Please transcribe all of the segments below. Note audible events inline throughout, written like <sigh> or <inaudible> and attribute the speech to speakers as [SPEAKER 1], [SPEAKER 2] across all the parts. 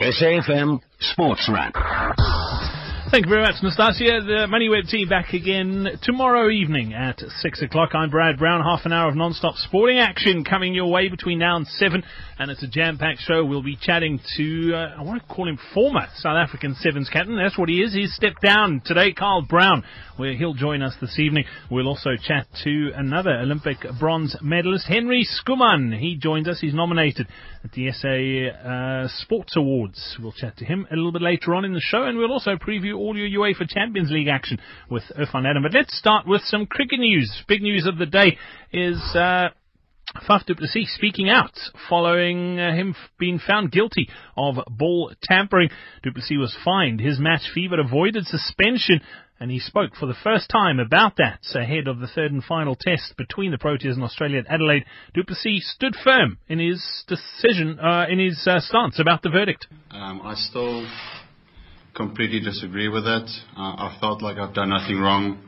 [SPEAKER 1] SAFM Sports Wrap.
[SPEAKER 2] Thank you very much, Nastasia. The MoneyWeb team back again tomorrow evening at 6 o'clock. I'm Brad Brown. Half an hour of non-stop sporting action coming your way between now and 7. And it's a jam-packed show. We'll be chatting to, uh, I want to call him former South African Sevens captain. That's what he is. He's stepped down today, Kyle Brown, where he'll join us this evening. We'll also chat to another Olympic bronze medalist, Henry Schoeman. He joins us. He's nominated at the SA uh, Sports Awards. We'll chat to him a little bit later on in the show. And we'll also preview all your UEFA Champions League action with Irfan Adam. But let's start with some cricket news. Big news of the day is uh, Faf du Plessis speaking out following uh, him being found guilty of ball tampering. Du Plessis was fined. His match fee but avoided suspension. And he spoke for the first time about that ahead of the third and final test between the Proteas and Australia at Adelaide. du Plessis stood firm in his decision, uh, in his uh, stance about the verdict.
[SPEAKER 3] Um, I still completely disagree with that. Uh, I felt like I've done nothing wrong.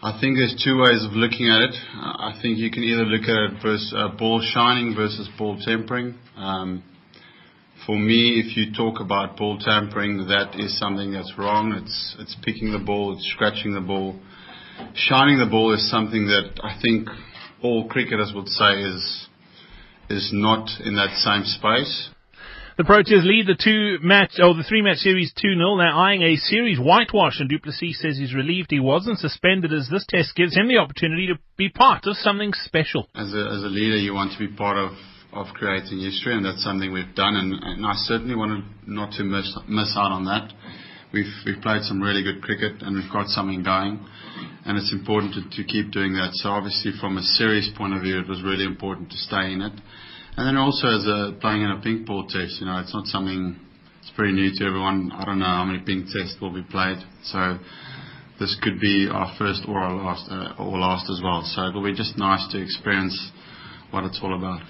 [SPEAKER 3] I think there's two ways of looking at it. Uh, I think you can either look at it versus uh, ball shining versus ball tampering. Um, for me, if you talk about ball tampering, that is something that's wrong. It's it's picking the ball, it's scratching the ball. Shining the ball is something that I think all cricketers would say is is not in that same space.
[SPEAKER 2] The Proteas lead the two match, or the three match series 2-0. They're eyeing a series whitewash and du Plessis says he's relieved he wasn't suspended as this test gives him the opportunity to be part of something special.
[SPEAKER 3] As a, as a leader, you want to be part of, of creating history and that's something we've done and, and I certainly want to, not to miss, miss out on that. We've, we've played some really good cricket and we've got something going and it's important to, to keep doing that. So obviously from a serious point of view, it was really important to stay in it. And then also as a playing in a pink ball test, you know, it's not something it's pretty new to everyone. I don't know how many pink tests will be played, so this could be our first or our last, uh, or last as well. So it'll be just nice to experience what it's all about.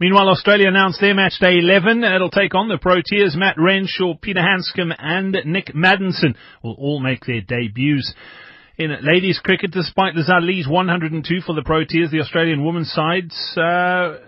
[SPEAKER 2] Meanwhile, Australia announced their match day 11. It'll take on the Proteas. Matt Renshaw, Peter Handscomb and Nick Maddinson will all make their debuts. In ladies cricket, despite the Zali's 102 for the Proteas, the Australian women's sides uh,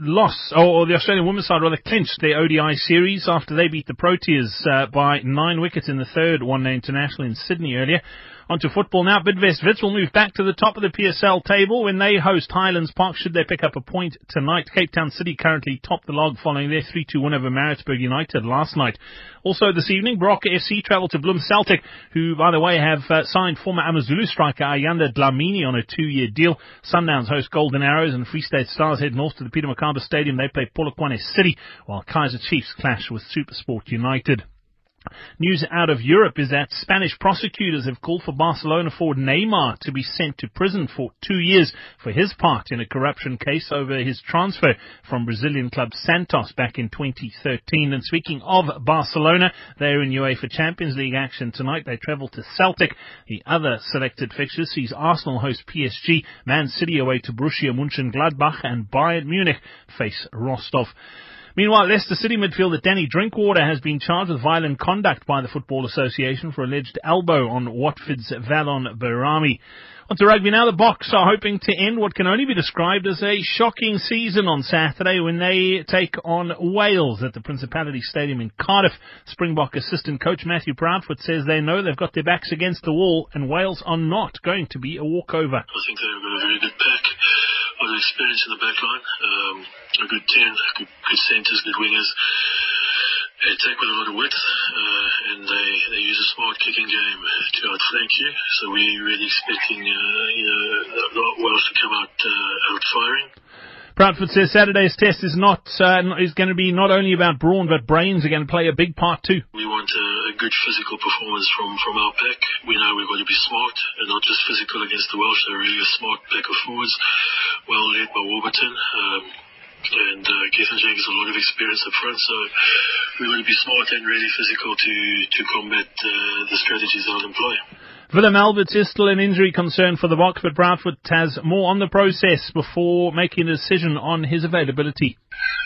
[SPEAKER 2] lost, or the Australian women's side rather clinched their ODI series after they beat the Proteas uh, by nine wickets in the third one-day international in Sydney earlier. Onto football now. Bidvest Wits will move back to the top of the PSL table when they host Highlands Park should they pick up a point tonight. Cape Town City currently top the log following their 3-2 win over Maritzburg United last night. Also this evening, Baroka FC travel to Bloem Celtic, who by the way have uh, signed former Amazulu striker Ayanda Dlamini on a two-year deal. Sundowns host Golden Arrows and Free State Stars head north to the Peter Mokaba Stadium. They play Polokwane City while Kaiser Chiefs clash with Supersport United. News out of Europe is that Spanish prosecutors have called for Barcelona forward Neymar to be sent to prison for two years for his part in a corruption case over his transfer from Brazilian club Santos back in 2013. And speaking of Barcelona, they're in UEFA Champions League action tonight. They travel to Celtic. The other selected fixtures sees Arsenal host PSG, Man City away to Borussia Mönchengladbach, and Bayern Munich face Rostov. Meanwhile, Leicester City midfielder Danny Drinkwater has been charged with violent conduct by the Football Association for alleged elbow on Watford's Valon Behrami. On to rugby now, the Boks are hoping to end what can only be described as a shocking season on Saturday when they take on Wales at the Principality Stadium in Cardiff. Springbok assistant coach Matthew Proudfoot says they know they've got their backs against the wall and Wales are not going to be a walkover.
[SPEAKER 4] I think they've got a very good pack of experience in the back line. Um, a good 10, good, good centres, good wingers. They attack with a lot of width, uh, and they, they use a smart kicking game to outflank you. So we're really expecting, uh, you know, Wales to come out, uh, out firing.
[SPEAKER 2] Proudfoot says Saturday's test is not uh, is going to be not only about brawn, but brains are going to play a big part too.
[SPEAKER 4] We want a, a good physical performance from, from our pack. We know we're going to be smart and not just physical against the Welsh. They're really a smart pack of forwards, well led by Warburton. Um, and uh, Gethin Jenkins has a lot of experience up front, so we're going to be smart and really physical to to combat uh, the strategies they'll employ.
[SPEAKER 2] Willem Alberts is still an injury concern for the Boks, but Proudfoot has more on the process before making a decision on his availability.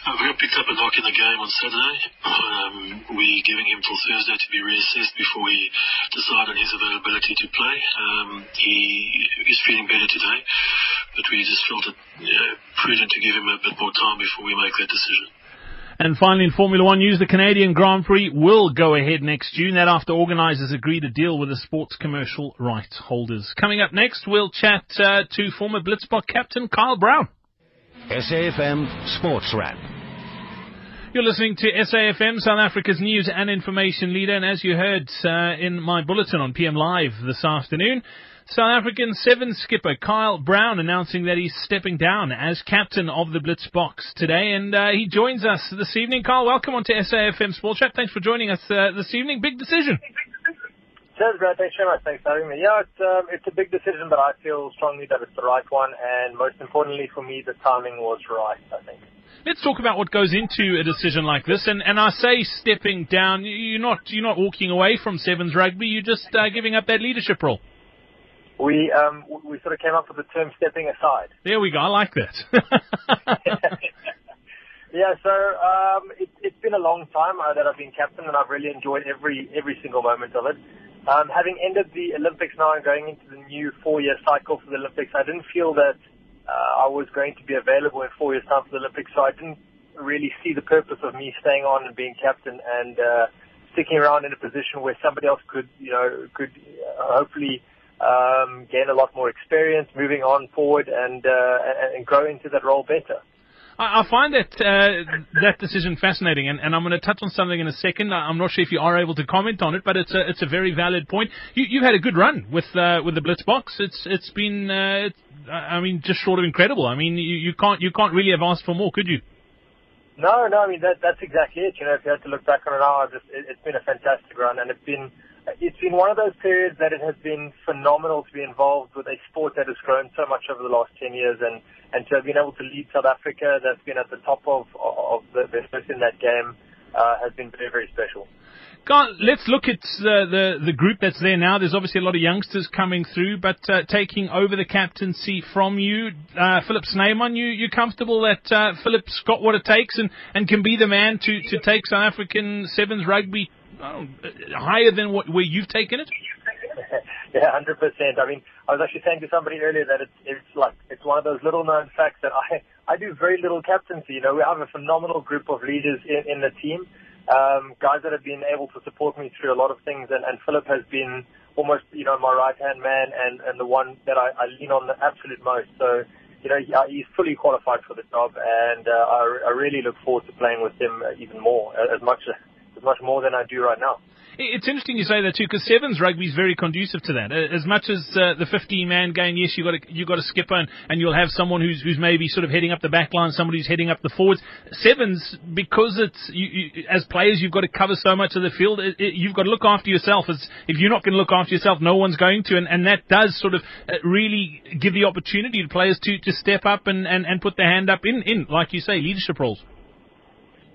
[SPEAKER 4] Uh, we got picked up a knock in the game on Saturday. Um, we're giving him till Thursday to be reassessed before we decide on his availability to play. Um, he is feeling better today, but we just felt it know, prudent to give him a bit more time before we make that decision.
[SPEAKER 2] And finally, in Formula One news, the Canadian Grand Prix will go ahead next June. That after organisers agree to deal with the sports commercial rights holders. Coming up next, we'll chat uh, to former Blitzboks captain Kyle Brown.
[SPEAKER 1] SAFM Sports Wrap.
[SPEAKER 2] You're listening to SAFM, South Africa's news and information leader. And as you heard uh, in my bulletin on PM Live this afternoon, South African Seven skipper Kyle Brown announcing that he's stepping down as captain of the Blitzboks today, and uh, he joins us this evening. Kyle, welcome on to SAFM Sports Chat. Thanks for joining us uh, this evening. Big decision.
[SPEAKER 5] Cheers, Brad. Thanks very much. Thanks for having me. Yeah, it's, um, it's a big decision, but I feel strongly that it's the right one, and most importantly for me, the timing was right, I think.
[SPEAKER 2] Let's talk about what goes into a decision like this. And, and I say stepping down, you're not, you're not walking away from Sevens rugby, you're just uh, giving up that leadership role
[SPEAKER 5] we um, we sort of came up with the term stepping aside.
[SPEAKER 2] There we go. I like that. <laughs>
[SPEAKER 5] yeah. So um, it, it's been a long time uh, that I've been captain, and I've really enjoyed every every single moment of it. Um, having ended the Olympics now and going into the new four-year cycle for the Olympics, I didn't feel that uh, I was going to be available in four years' time for the Olympics, so I didn't really see the purpose of me staying on and being captain and uh, sticking around in a position where somebody else could, you know, could uh, hopefully um, gain a lot more experience moving on forward and, uh, and grow into that role better.
[SPEAKER 2] I find that uh, that decision fascinating, and, and I'm going to touch on something in a second. I'm not sure if you are able to comment on it, but it's a it's a very valid point. You, you've had a good run with uh, with the Blitzboks. It's it's been uh, it's, I mean just short of incredible. I mean you, you can't you can't really have asked for more, could you?
[SPEAKER 5] No, no. I mean that that's exactly it. You know, if you had to look back on it now, just it, it's been a fantastic run, and it's been it's been one of those periods that it has been phenomenal to be involved with a sport that has grown so much over the last 10 years and, and to have been able to lead South Africa that's been at the top of, of the business in that game uh, has been very, very special.
[SPEAKER 2] God, let's look at the the group that's there now. There's obviously a lot of youngsters coming through, but uh, taking over the captaincy from you, uh, Philip Snyman, you you comfortable that uh, Philip's got what it takes and, and can be the man to, to take South African sevens rugby higher than what where you've taken it? <laughs>
[SPEAKER 5] yeah, hundred percent. I mean, I was actually saying to somebody earlier that it's it's like it's one of those little known facts that I <laughs> I do very little captaincy. You know, we have a phenomenal group of leaders in, in the team, um, guys that have been able to support me through a lot of things, and, and Philip has been almost you know my right hand man and and the one that I, I lean on the absolute most. So. You know, he, uh, he's fully qualified for the job, and uh, I, I really look forward to playing with him even more, as much much more than I do right now.
[SPEAKER 2] It's interesting you say that too, because sevens rugby is very conducive to that. As much as uh, the 15-man game, yes, you got you got a skipper, and, and you'll have someone who's who's maybe sort of heading up the back line, somebody who's heading up the forwards. Sevens, because it's you, you, as players, you've got to cover so much of the field. It, it, you've got to look after yourself. As if you're not going to look after yourself, no one's going to, and, and that does sort of uh, really give the opportunity to players to to step up and, and, and put their hand up in in like you say leadership roles.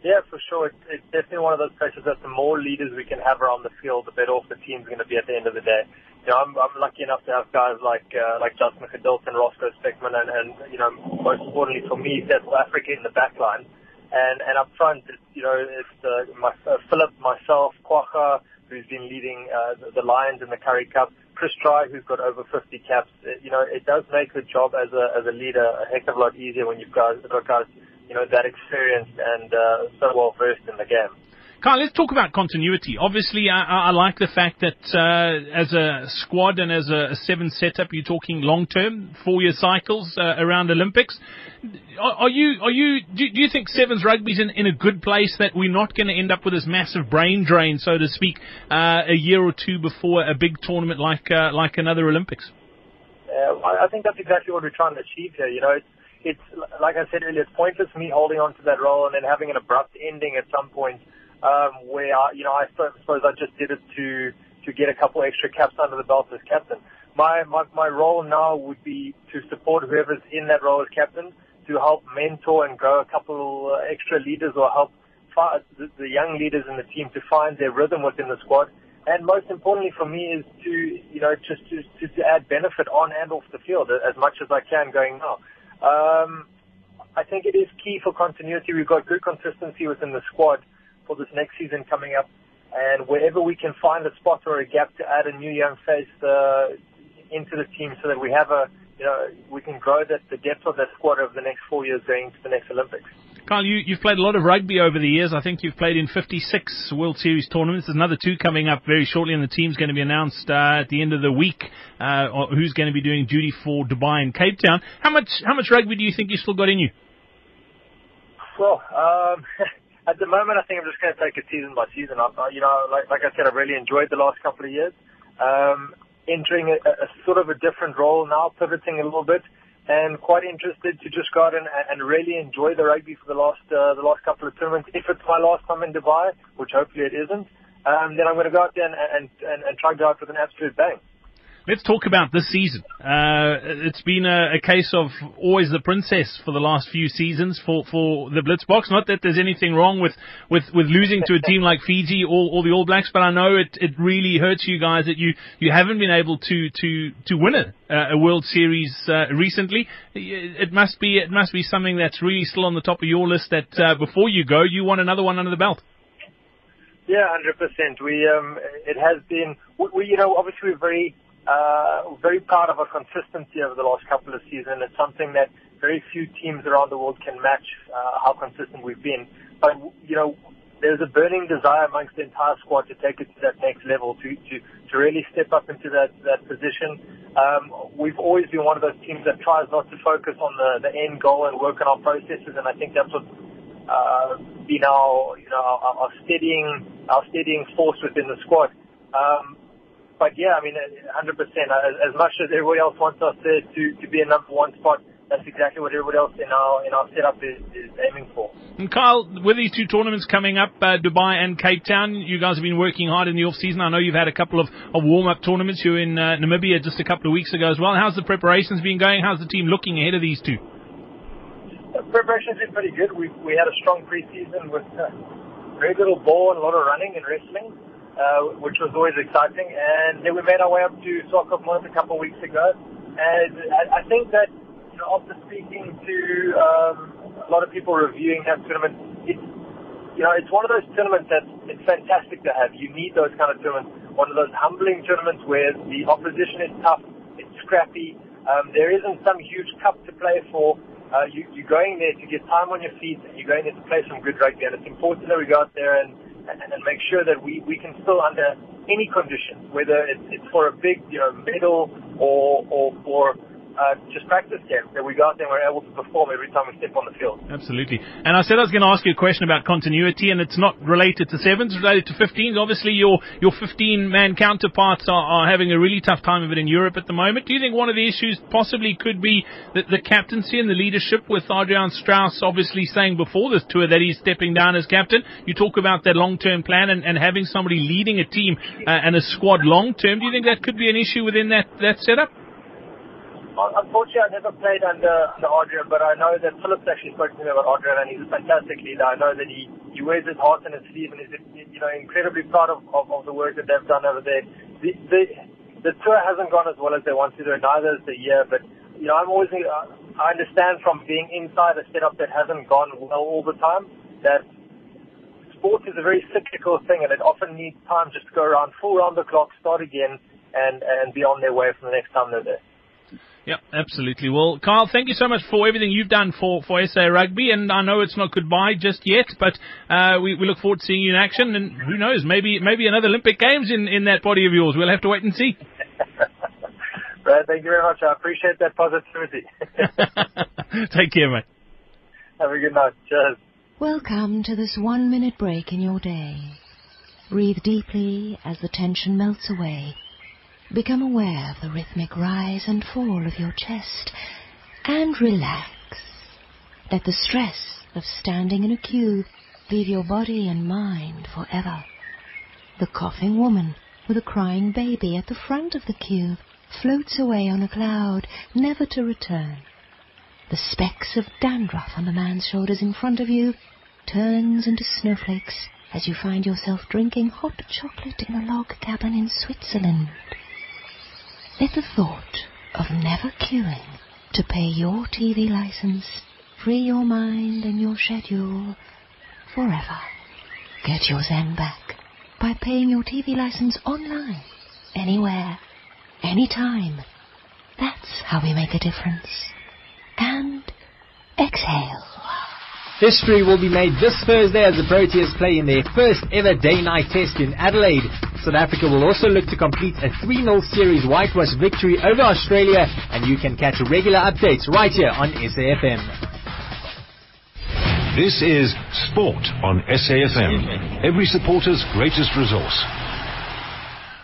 [SPEAKER 5] Yeah, for sure. It's, it's definitely one of those places that the more leaders we can have around the field, the better off the team's going to be at the end of the day. You know, I'm, I'm lucky enough to have guys like uh, like Justin and Rosko Specman, and, and you know, most importantly for me, South Africa in the back line, and and up front, it's, you know, it's uh, my, uh, Philip, myself, Kwagga, who's been leading uh, the, the Lions in the Currie Cup, Chris Dry, who's got over 50 caps. It, you know, it does make the job as a as a leader a heck of a lot easier when you've got, got guys you know, that experienced and uh, so well versed in the game.
[SPEAKER 2] Kyle, let's talk about continuity. Obviously, I, I like the fact that uh, as a squad and as a, a seven setup, you're talking long term, four year cycles uh, around Olympics. Are, are, you are you do, do, you think sevens rugby's in, in a good place that we're not going to end up with this massive brain drain, so to speak, uh, a year or two before a big tournament like uh, like another Olympics?
[SPEAKER 5] Uh, I think that's exactly what we're trying to achieve here. You know, it's it's like I said earlier, it's pointless me holding on to that role and then having an abrupt ending at some point um, where I, you know I suppose I just did it to to get a couple extra caps under the belt as captain. My my my role now would be to support whoever's in that role as captain to help mentor and grow a couple uh, extra leaders or help fi- the, young leaders in the team to find their rhythm within the squad. And most importantly for me is to, you know, just to, to, to add benefit on and off the field as much as I can going now. Um, I think it is key for continuity. We've got good consistency within the squad for this next season coming up, and wherever we can find a spot or a gap to add a new young face uh, into the team, so that we have a, you know, we can grow that the depth of that squad over the next four years going to the next Olympics.
[SPEAKER 2] Kyle, you, you've played a lot of rugby over the years. I think you've played in 56 World Series tournaments. There's another two coming up very shortly, and the team's going to be announced uh, at the end of the week. Uh, who's going to be doing duty for Dubai and Cape Town? How much how much rugby do you think you still got in you?
[SPEAKER 5] Well, um, <laughs> at the moment, I think I'm just going to take it season by season. I, you know, like, like I said, I've really enjoyed the last couple of years. Um, entering a, a sort of a different role now, pivoting a little bit, and quite interested to just go out and, and really enjoy the rugby for the last uh, the last couple of tournaments. If it's my last time in Dubai, which hopefully it isn't, um, then I'm going to go out there and, and, and, and try to go out with an absolute bang.
[SPEAKER 2] Let's talk about this season. Uh, it's been a, a, case of always the princess for the last few seasons for, for the Blitzboks. Not that there's anything wrong with, with, with losing to a team like Fiji or, or the All Blacks, but I know it, it really hurts you guys that you, you haven't been able to, to, to win a, a World Series uh, recently. It must be it must be something that's really still on the top of your list. That uh, before you go, you want another one under the belt.
[SPEAKER 5] Yeah, hundred percent. We um, it has been. We, you know, obviously we're very uh, very proud of our consistency over the last couple of seasons. It's something that very few teams around the world can match uh, how consistent we've been. But you know, there's a burning desire amongst the entire squad to take it to that next level, to to to really step up into that that position. Um, we've always been one of those teams that tries not to focus on the the end goal and work on our processes, and I think that's what uh, been our you know our, our steadying our steadying force within the squad. Um, but yeah, I mean, 100%. As, as much as everybody else wants us to, to, to be a number one spot, that's exactly what everybody else in our in our setup is, is aiming for.
[SPEAKER 2] And Kyle, with these two tournaments coming up, uh, Dubai and Cape Town, you guys have been working hard in the off season. I know you've had a couple of, of warm up tournaments. You were in uh, Namibia just a couple of weeks ago as well. How's the preparations been going? How's the team looking ahead of these two?
[SPEAKER 5] The preparations been pretty good. We we had a strong preseason with uh, very little ball and a lot of running and wrestling uh, which was always exciting. And then we made our way up to Swakopmund a couple of weeks ago. And I, I think that, you know, after speaking to um, a lot of people reviewing that tournament, it's, you know, it's one of those tournaments that it's fantastic to have. You need those kind of tournaments. One of those humbling tournaments where the opposition is tough, it's scrappy. Um, there isn't some huge cup to play for. Uh, you, you're going there to get time on your feet, and you're going there to play some good rugby. And it's important that we go out there and and, and make sure that we, we can still, under any conditions, whether it's, it's for a big you know medal or or for uh, just practice games that we there and we're able to perform every time we step on the field.
[SPEAKER 2] Absolutely. And I said I was going to ask you a question about continuity, and it's not related to sevens, it's related to 15s. Obviously, your your 15 man counterparts are, are having a really tough time of it in Europe at the moment. Do you think one of the issues possibly could be the, the captaincy and the leadership with Adriaan Strauss obviously saying before this tour that he's stepping down as captain? You talk about that long term plan and, and having somebody leading a team uh, and a squad long term. Do you think that could be an issue within that, that setup?
[SPEAKER 5] Unfortunately, I never played under, under Adriaan, but I know that Phillips actually spoke to me about Adriaan, and he's a fantastic leader. I know that he, he wears his heart on his sleeve and is you know incredibly proud of, of, of the work that they've done over there. The, the the tour hasn't gone as well as they wanted to, neither has the year. But you know, I'm always uh, I understand from being inside a setup that hasn't gone well all the time that sport is a very cyclical thing, and it often needs time just to go around full round the clock, start again, and and be on their way for the next time they're there.
[SPEAKER 2] Yeah, absolutely. Well, Kyle, thank you so much for everything you've done for, for SA Rugby, and I know it's not goodbye just yet, but uh, we, we look forward to seeing you in action, and who knows, maybe maybe another Olympic Games in, in that body of yours. We'll have to wait and see. <laughs>
[SPEAKER 5] Brad, thank you very much. I appreciate that positivity. <laughs>
[SPEAKER 2] Take care, mate.
[SPEAKER 5] Have a good night. Cheers.
[SPEAKER 6] Welcome to this one minute break in your day. Breathe deeply as the tension melts away Become aware of the rhythmic rise and fall of your chest and relax. Let the stress of standing in a queue leave your body and mind forever. The coughing woman with a crying baby at the front of the queue floats away on a cloud, never to return. The specks of dandruff on the man's shoulders in front of you turns into snowflakes as you find yourself drinking hot chocolate in a log cabin in Switzerland. Let the thought of never queuing to pay your TV license free your mind and your schedule forever. Get your Zen back by paying your TV license online, anywhere, anytime. That's how we make a difference. And exhale.
[SPEAKER 7] History will be made this Thursday as the Proteas play in their first ever day-night test in Adelaide. South Africa will also look to complete a 3-0 series whitewash victory over Australia and you can catch regular updates right here on SAFM.
[SPEAKER 1] This is Sport on SAFM. Every supporter's greatest resource.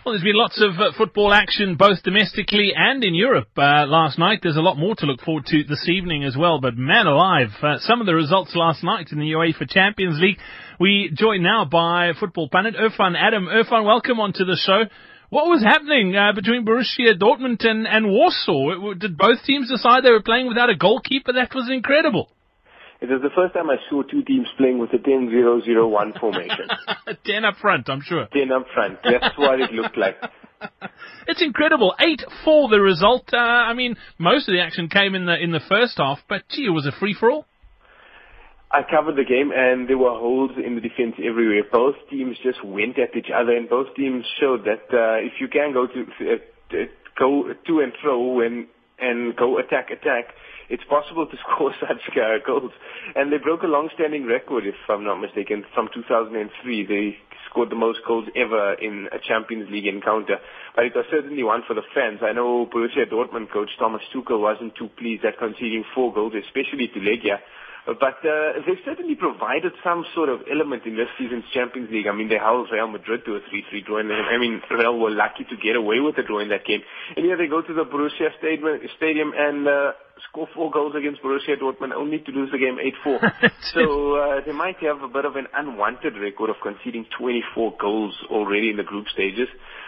[SPEAKER 2] Well, there's been lots of uh, football action both domestically and in Europe uh, last night. There's a lot more to look forward to this evening as well. But man alive, uh, some of the results last night in the UEFA Champions League. We joined now by football pundit Irfan Adam. Irfan, welcome onto the show. What was happening uh, between Borussia Dortmund and, and Warsaw? Did both teams decide they were playing without a goalkeeper? That was incredible.
[SPEAKER 8] It was the first time I saw two teams playing with a 10-0-0-1 formation. <laughs>
[SPEAKER 2] 10 up front, I'm sure.
[SPEAKER 8] 10 up front. That's what it looked like. <laughs>
[SPEAKER 2] It's incredible. 8-4 the result. Uh, I mean, most of the action came in the in the first half, but gee, it was a free-for-all.
[SPEAKER 8] I covered the game and there were holes in the defense everywhere. Both teams just went at each other and both teams showed that uh, if you can go to uh, go to and fro and and go attack attack, it's possible to <laughs> score such goals. And they broke a long-standing record, if I'm not mistaken, from 2003. They scored the most goals ever in a Champions League encounter. But it was certainly one for the fans. I know Borussia Dortmund coach Thomas Tuchel wasn't too pleased at conceding four goals, especially to Legia. But uh, they've certainly provided some sort of element in this season's Champions League. I mean, they held Real Madrid to a 3-3 draw, and I mean, Real were lucky to get away with a draw in that game. And here they go to the Borussia Stadium and uh, score four goals against Borussia Dortmund, only to lose the game 8-4. <laughs> so uh, they might have a bit of an unwanted record of conceding 24 goals already in the group stages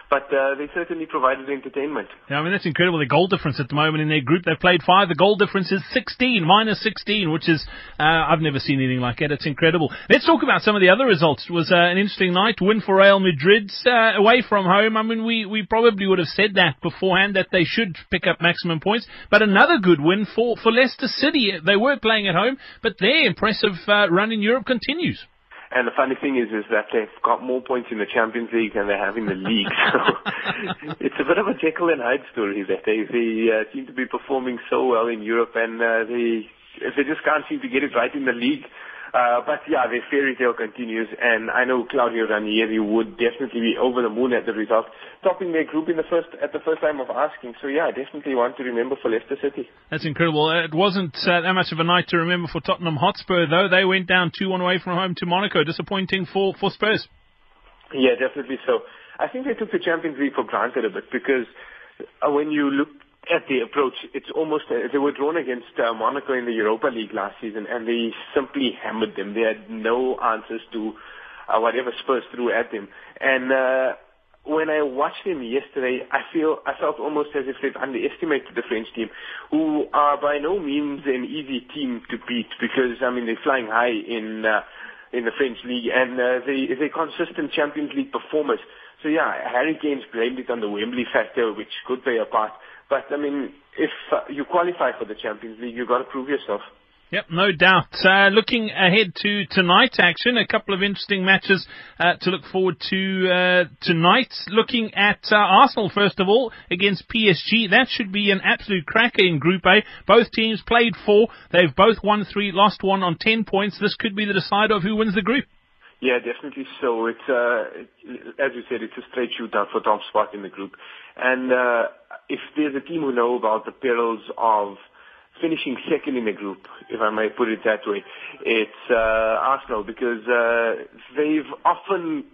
[SPEAKER 8] but uh, they certainly provided entertainment.
[SPEAKER 2] Yeah, I mean that's incredible. The goal difference at the moment in their group, they've played five. The goal difference is 16, minus 16, which is uh, I've never seen anything like it. It's incredible. Let's talk about some of the other results. It was uh, an interesting night. Win for Real Madrid uh, away from home. I mean, we we probably would have said that beforehand that they should pick up maximum points. But another good win for for Leicester City. They were playing at home, but their impressive uh, run in Europe continues.
[SPEAKER 8] And the funny thing is, is that they've got more points in the Champions League than they have in the league. <laughs> So it's a bit of a Jekyll and Hyde story that they they uh, seem to be performing so well in Europe, and uh, they they just can't seem to get it right in the league. Uh, but yeah, the fairy tale continues, and I know Claudio Ranieri would definitely be over the moon at the result, topping their group in the first at the first time of asking. So yeah, definitely one to remember for Leicester City.
[SPEAKER 2] That's incredible. It wasn't uh, that much of a night to remember for Tottenham Hotspur, though. They went down two-one away from home to Monaco. Disappointing for for Spurs.
[SPEAKER 8] Yeah, definitely so. I think they took the Champions League for granted a bit because uh, when you look at the approach, it's almost uh, they were drawn against uh, Monaco in the Europa League last season, and they simply hammered them. They had no answers to uh, whatever Spurs threw at them. And uh, when I watched them yesterday, I feel I felt almost as if they've underestimated the French team, who are by no means an easy team to beat because I mean they're flying high in uh, in the French league and uh, they they're consistent Champions League performers. So yeah, Harry Kane's blamed it on the Wembley factor, which could play a part. But I mean, if uh, you qualify for the Champions League, you've got to prove yourself.
[SPEAKER 2] Yep, no doubt. Uh, looking ahead to tonight's action, a couple of interesting matches uh, to look forward to uh, tonight. Looking at uh, Arsenal, first of all, against PSG. That should be an absolute cracker in Group A. Both teams played four. They've both won three, lost one on ten points. This could be the decider of who wins the group.
[SPEAKER 8] Yeah, definitely so. It's uh, as you said, it's a straight shootout for top spot in the group. And uh, if there's a team who know about the perils of finishing second in the group, if I may put it that way, it's uh, Arsenal because uh, they've often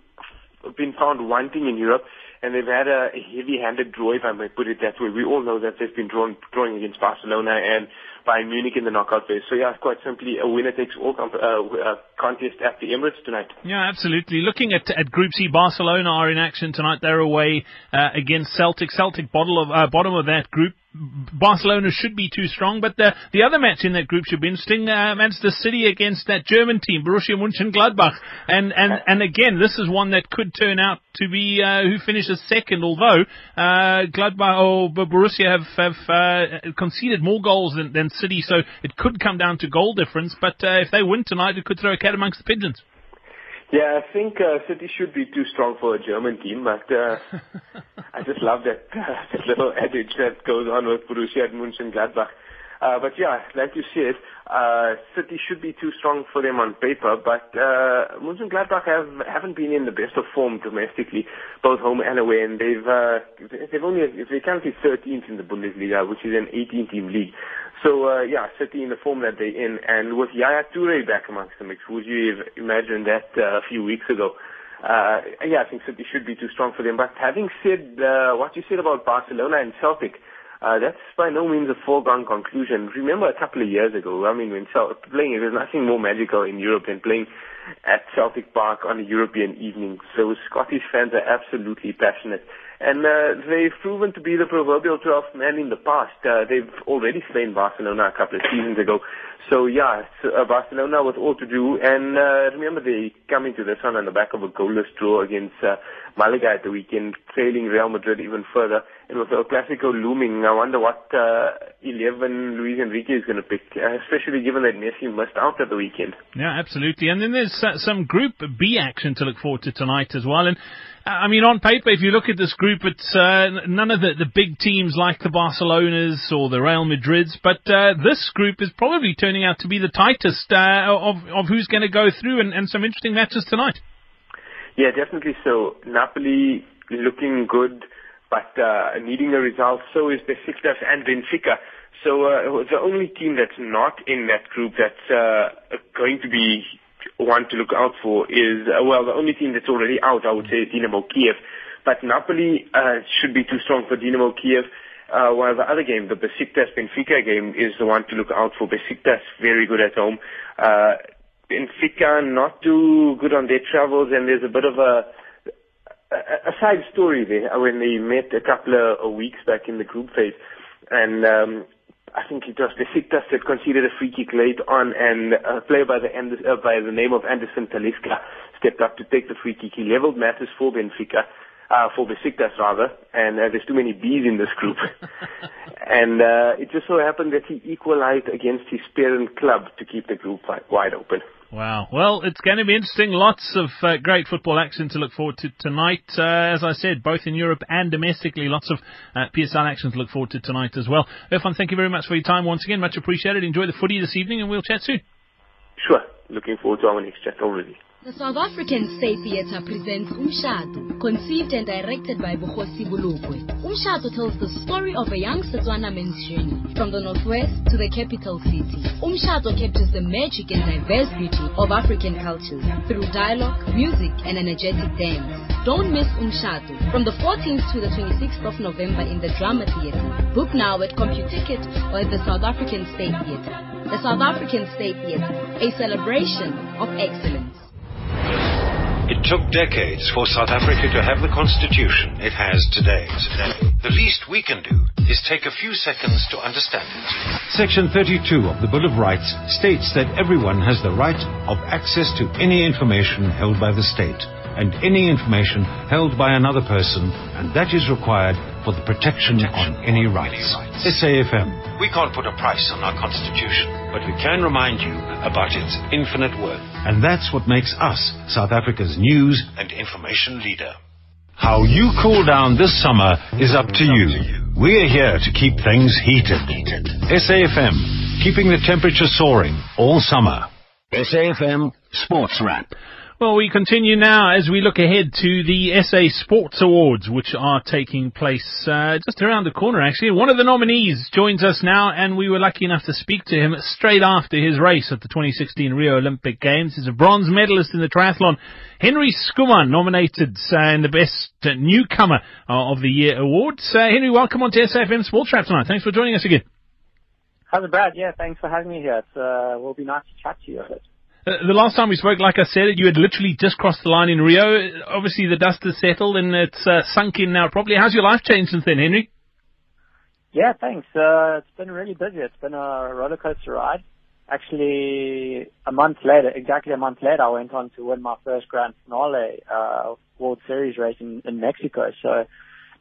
[SPEAKER 8] been found wanting in Europe and they've had a heavy-handed draw, if I may put it that way. We all know that they've been drawn, drawing against Barcelona and Bayern Munich in the knockout phase. So yeah, quite simply a winner takes all comp- uh, uh, contest at the Emirates tonight.
[SPEAKER 2] Yeah, absolutely. Looking at at Group C, Barcelona are in action tonight. They're away uh, against Celtic. Celtic bottom of uh, bottom of that group. Barcelona should be too strong, but the the other match in that group should be interesting. Uh, Manchester City against that German team, Borussia Mönchengladbach, and and and again, this is one that could turn out to be uh, who finishes second. Although uh, Gladbach or Borussia have have uh, conceded more goals than, than City, so it could come down to goal difference. But uh, if they win tonight, it could throw a cat amongst the pigeons.
[SPEAKER 8] Yeah, I think uh, City should be too strong for a German team, but uh, <laughs> I just love that, uh, <laughs> that little adage that goes on with Borussia Mönchengladbach. Uh, but yeah, like you said, uh, City should be too strong for them on paper, but uh, Mönchengladbach have haven't been in the best of form domestically, both home and away, and they've uh, they've only they're currently 13th in the Bundesliga, which is an 18-team league. So uh, yeah, City in the form that they're in, and with Yaya Toure back amongst the mix, would you have imagined that uh, a few weeks ago? Uh, yeah, I think City should be too strong for them. But having said uh, what you said about Barcelona and Celtic, uh, that's by no means a foregone conclusion. Remember a couple of years ago, I mean, when Cel- playing, there's nothing more magical in Europe than playing at Celtic Park on a European evening. So Scottish fans are absolutely passionate. And uh, they've proven to be the proverbial 12th man in the past. Uh, they've already slain Barcelona a couple of seasons ago. So yeah, uh, Barcelona with all to do. And uh, remember, they come into this one on the back of a goalless draw against uh, Malaga at the weekend, trailing Real Madrid even further. And with El Clasico looming, I wonder what uh, 11 Luis Enrique is going to pick, uh, especially given that Messi missed out at the weekend.
[SPEAKER 2] Yeah, absolutely. And then there's uh, some Group B action to look forward to tonight as well. And I mean, on paper, if you look at this group, it's uh, none of the, the big teams like the Barcelonas or the Real Madrids, but uh, this group is probably turning out to be the tightest uh, of, of who's going to go through and, and some interesting matches tonight.
[SPEAKER 8] Yeah, definitely so. Napoli looking good, but uh, needing a result. So is Besiktas and Benfica. So uh, the only team that's not in that group that's uh, going to be one to look out for is, uh, well, the only team that's already out, I would say, is Dinamo Kiev. But Napoli uh, should be too strong for Dinamo Kiev. Uh, while the other game, the Besiktas Benfica game, is the one to look out for. Besiktas very good at home. Uh, Benfica not too good on their travels, and there's a bit of a a, a side story there when they met a couple of weeks back in the group phase, and um, I think it was Besiktas that conceded a free kick late on, and a player by the uh, by the name of Anderson Talisca stepped up to take the free kick. He leveled matters for Benfica, uh, for Besiktas rather, and uh, there's too many bees in this group. <laughs> and uh, it just so happened that he equalized against his parent club to keep the group wide open.
[SPEAKER 2] Wow. Well, it's going to be interesting. Lots of uh, great football action to look forward to tonight. Uh, as I said, both in Europe and domestically, lots of uh, PSL action to look forward to tonight as well. Irfan, thank you very much for your time once again. Much appreciated. Enjoy the footy this evening, and we'll chat soon.
[SPEAKER 8] Sure. Looking forward to our next chat already.
[SPEAKER 9] The South African State Theatre presents Umshado, conceived and directed by Bukhosi Bulugwe. Umshado tells the story of a young Setswana man's journey from the northwest to the capital city. Umshado captures the magic and diverse beauty of African cultures through dialogue, music, and energetic dance. Don't miss Umshado from the 14th to the 26th of November in the Drama Theatre. Book now at CompuTicket or at the South African State Theatre. The South African State Theatre, a celebration of excellence.
[SPEAKER 1] It took decades for South Africa to have the constitution it has today. The least we can do is take a few seconds to understand it. Section 32 of the Bill of Rights states that everyone has the right of access to any information held by the state and any information held by another person, and that is required for the protection, protection on any rights. rights. SAFM. We can't put a price on our Constitution, but we can remind you about its infinite worth. And that's what makes us South Africa's news and information leader. How you cool down this summer is up to you. We're here to keep things heated. SAFM, keeping the temperature soaring all summer.
[SPEAKER 10] SAFM Sports Wrap.
[SPEAKER 2] Well, we continue now as we look ahead to the SA Sports Awards, which are taking place uh, just around the corner, actually. One of the nominees joins us now, and we were lucky enough to speak to him straight after his race at the 2016 Rio Olympic Games. He's a bronze medalist in the triathlon. Henry Schoeman nominated uh, in the Best Newcomer uh, of the Year Awards. Uh, Henry, welcome on to SAFM Sports Wrap tonight. Thanks for joining us again.
[SPEAKER 11] How's it, Brad? Yeah, thanks for having me here. It uh, will be nice to chat to you
[SPEAKER 2] the last time we spoke, like I said, you had literally just crossed the line in Rio. Obviously, the dust has settled and it's uh, sunk in now properly. How's your life changed since then, Henry?
[SPEAKER 11] Yeah, thanks. Uh, it's been really busy. It's been a roller coaster ride. Actually, a month later, exactly a month later, I went on to win my first grand finale uh, World Series race in, in Mexico. So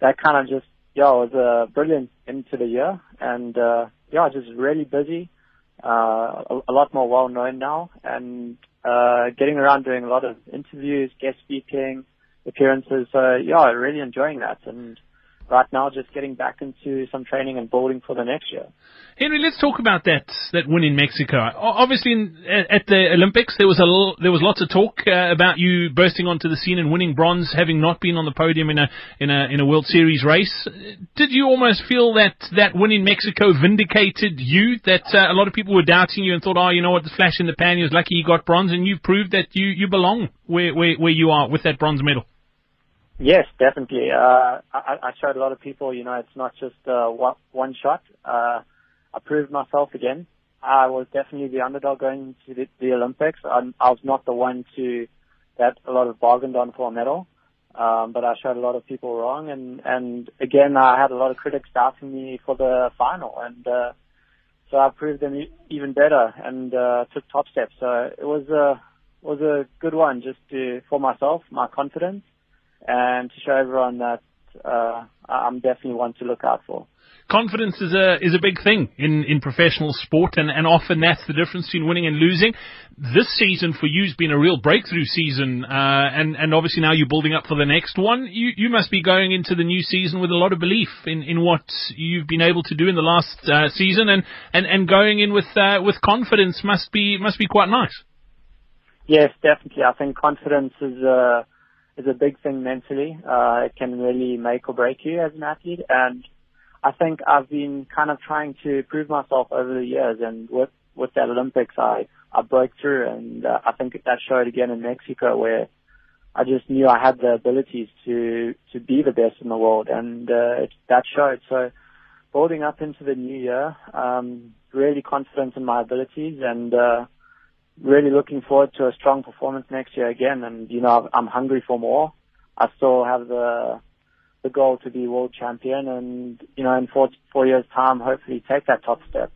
[SPEAKER 11] that kind of just, yeah, was a brilliant end to the year. And, uh, yeah, just really busy uh, a, a lot more well known now, and uh, getting around doing a lot of interviews, guest speaking, appearances. So yeah, really enjoying that, and right now just getting back into some training and building for the next year.
[SPEAKER 2] Henry, let's talk about that that win in Mexico. Obviously, in, at the Olympics, there was a there was lots of talk uh, about you bursting onto the scene and winning bronze, having not been on the podium in a in a in a World Series race. Did you almost feel that that win in Mexico vindicated you? That uh, a lot of people were doubting you and thought, oh, you know what, the flash in the pan. He was lucky he got bronze, and you proved that you you belong where where, where you are with that bronze medal.
[SPEAKER 11] Yes, definitely. Uh, I, I showed a lot of people, you know, it's not just uh, one, one shot. Uh, I proved myself again. I was definitely the underdog going to the, the Olympics. I, I was not the one to that a lot of bargained on for a medal, um, but I showed a lot of people wrong. And and again, I had a lot of critics doubting me for the final, and uh, so I proved them even better and uh, took top steps. So it was a was a good one just to for myself, my confidence, and to show everyone that uh, I'm definitely one to look out for.
[SPEAKER 2] Confidence is a is a big thing in, in professional sport, and, and often that's the difference between winning and losing. This season for you has been a real breakthrough season, uh, and and obviously now you're building up for the next one. You you must be going into the new season with a lot of belief in, in what you've been able to do in the last uh, season, and, and, and going in with uh, with confidence must be must be quite nice.
[SPEAKER 11] Yes, definitely. I think confidence is a is a big thing mentally. Uh, it can really make or break you as an athlete, and I think I've been kind of trying to prove myself over the years, and with with that Olympics, I I broke through, and uh, I think that showed again in Mexico, where I just knew I had the abilities to to be the best in the world, and uh, that showed. So, building up into the new year, um, really confident in my abilities, and uh, really looking forward to a strong performance next year again. And you know, I'm hungry for more. I still have the the goal to be world champion, and you know, in four four years' time, hopefully take that top step.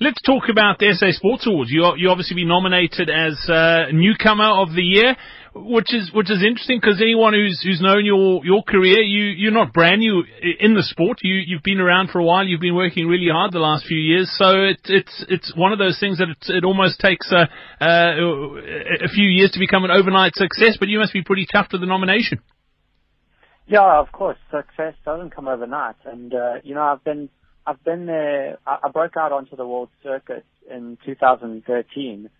[SPEAKER 2] Let's talk about the SA Sports Awards. You you obviously been nominated as uh, newcomer of the year which is which is interesting because anyone who's who's known your your career, you you're not brand new in the sport. You you've been around for a while. You've been working really hard the last few years. So it, it's it's one of those things that it, it almost takes a, a a few years to become an overnight success. But you must be pretty tough to the nomination.
[SPEAKER 11] Yeah, of course. Success doesn't come overnight, and uh, you know I've been I've been there. I, broke out onto the world circuit in 2013.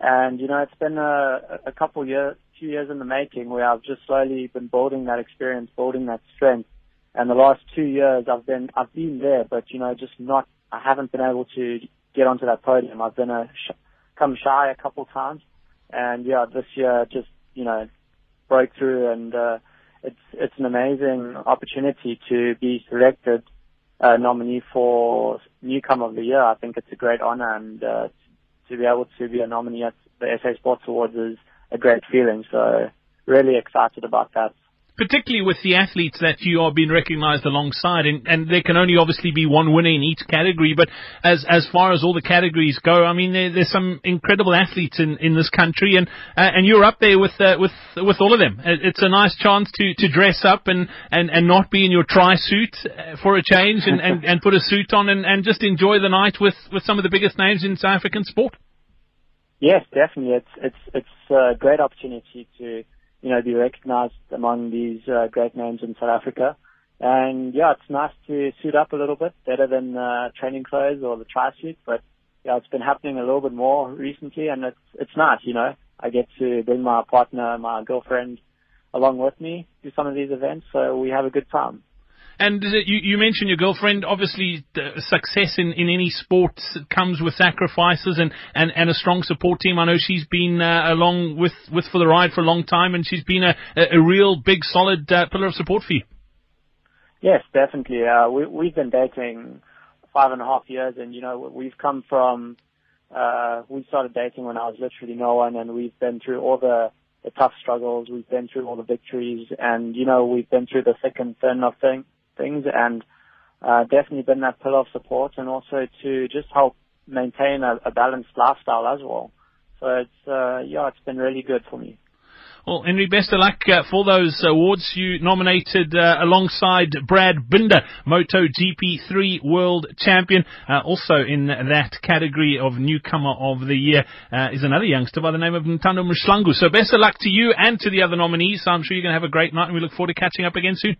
[SPEAKER 11] And, you know, it's been a, a couple years, few years in the making where I've just slowly been building that experience, building that strength. And the last two years I've been, I've been there, but, you know, just not, I haven't been able to get onto that podium. I've been a, sh- come shy a couple times. And yeah, this year just, you know, broke through and, uh, it's, it's an amazing opportunity to be selected, uh, nominee for newcomer of the year. I think it's a great honor and, uh, to be able to be a nominee at the SA Sports Awards is a great feeling. So really excited about that.
[SPEAKER 2] Particularly with the athletes that you are being recognised alongside, and, and there can only obviously be one winner in each category. But as as far as all the categories go, I mean, there, there's some incredible athletes in, in this country, and uh, and you're up there with uh, with with all of them. It's a nice chance to, to dress up and, and, and not be in your tri suit uh, for a change, and, and, and put a suit on and, and just enjoy the night with, with some of the biggest names in South African sport.
[SPEAKER 11] Yes, definitely. It's it's it's a great opportunity to you know be recognised among these uh, great names in South Africa. And yeah, it's nice to suit up a little bit better than uh, training clothes or the tri suit. But yeah, it's been happening a little bit more recently, and it's it's nice. You know, I get to bring my partner, my girlfriend, along with me to some of these events, so we have a good time.
[SPEAKER 2] And you, you mentioned your girlfriend. Obviously, success in, in any sport comes with sacrifices and, and, and a strong support team. I know she's been uh, along with, with for the ride for a long time, and she's been a, a real big, solid uh, pillar of support for you.
[SPEAKER 11] Yes, definitely. Uh, we, we've been dating five and a half years, and you know we've come from. Uh, we started dating when I was literally no one, and we've been through all the the tough struggles. We've been through all the victories, and you know we've been through the thick and thin of things things and uh, definitely been that pillar of support and also to just help maintain a, a balanced lifestyle as well. So it's, uh, yeah, it's been really good for me.
[SPEAKER 2] Well, Henry, best of luck uh, for those awards. You nominated uh, alongside Brad Binder, Moto GP3 World Champion. Uh, also in that category of newcomer of the year uh, is another youngster by the name of Ntando Mahlangu. So best of luck to you and to the other nominees. I'm sure you're going to have a great night and we look forward to catching up again soon.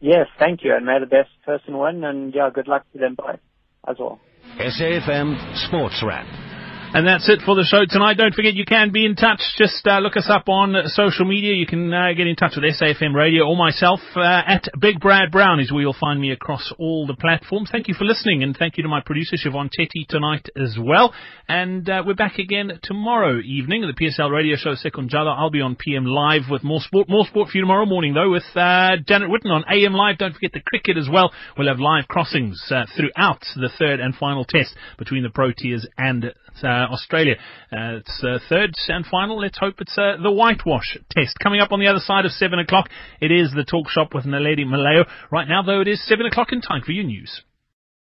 [SPEAKER 11] Yes, thank you, and may the best person win, and yeah, good luck to them both as well.
[SPEAKER 10] SAFM Sports Wrap.
[SPEAKER 2] And that's it for the show tonight. Don't forget you can be in touch. Just uh, look us up on social media. You can uh, get in touch with SAFM Radio or myself uh, at Big Brad Brown is where you'll find me across all the platforms. Thank you for listening and thank you to my producer Siobhan Tetty tonight as well. And uh, we're back again tomorrow evening. at The PSL radio show Second Jala. I'll be on PM Live with more sport. More sport for you tomorrow morning though with uh, Janet Witten on AM Live. Don't forget the cricket as well. We'll have live crossings uh, throughout the third and final test between the Proteas and Uh, Australia. Uh, it's uh, third and final. Let's hope it's the whitewash test. Coming up on the other side of 7 o'clock, it is the talk shop with Naledi Malayo. Right now, though, it is 7 o'clock in time for your news.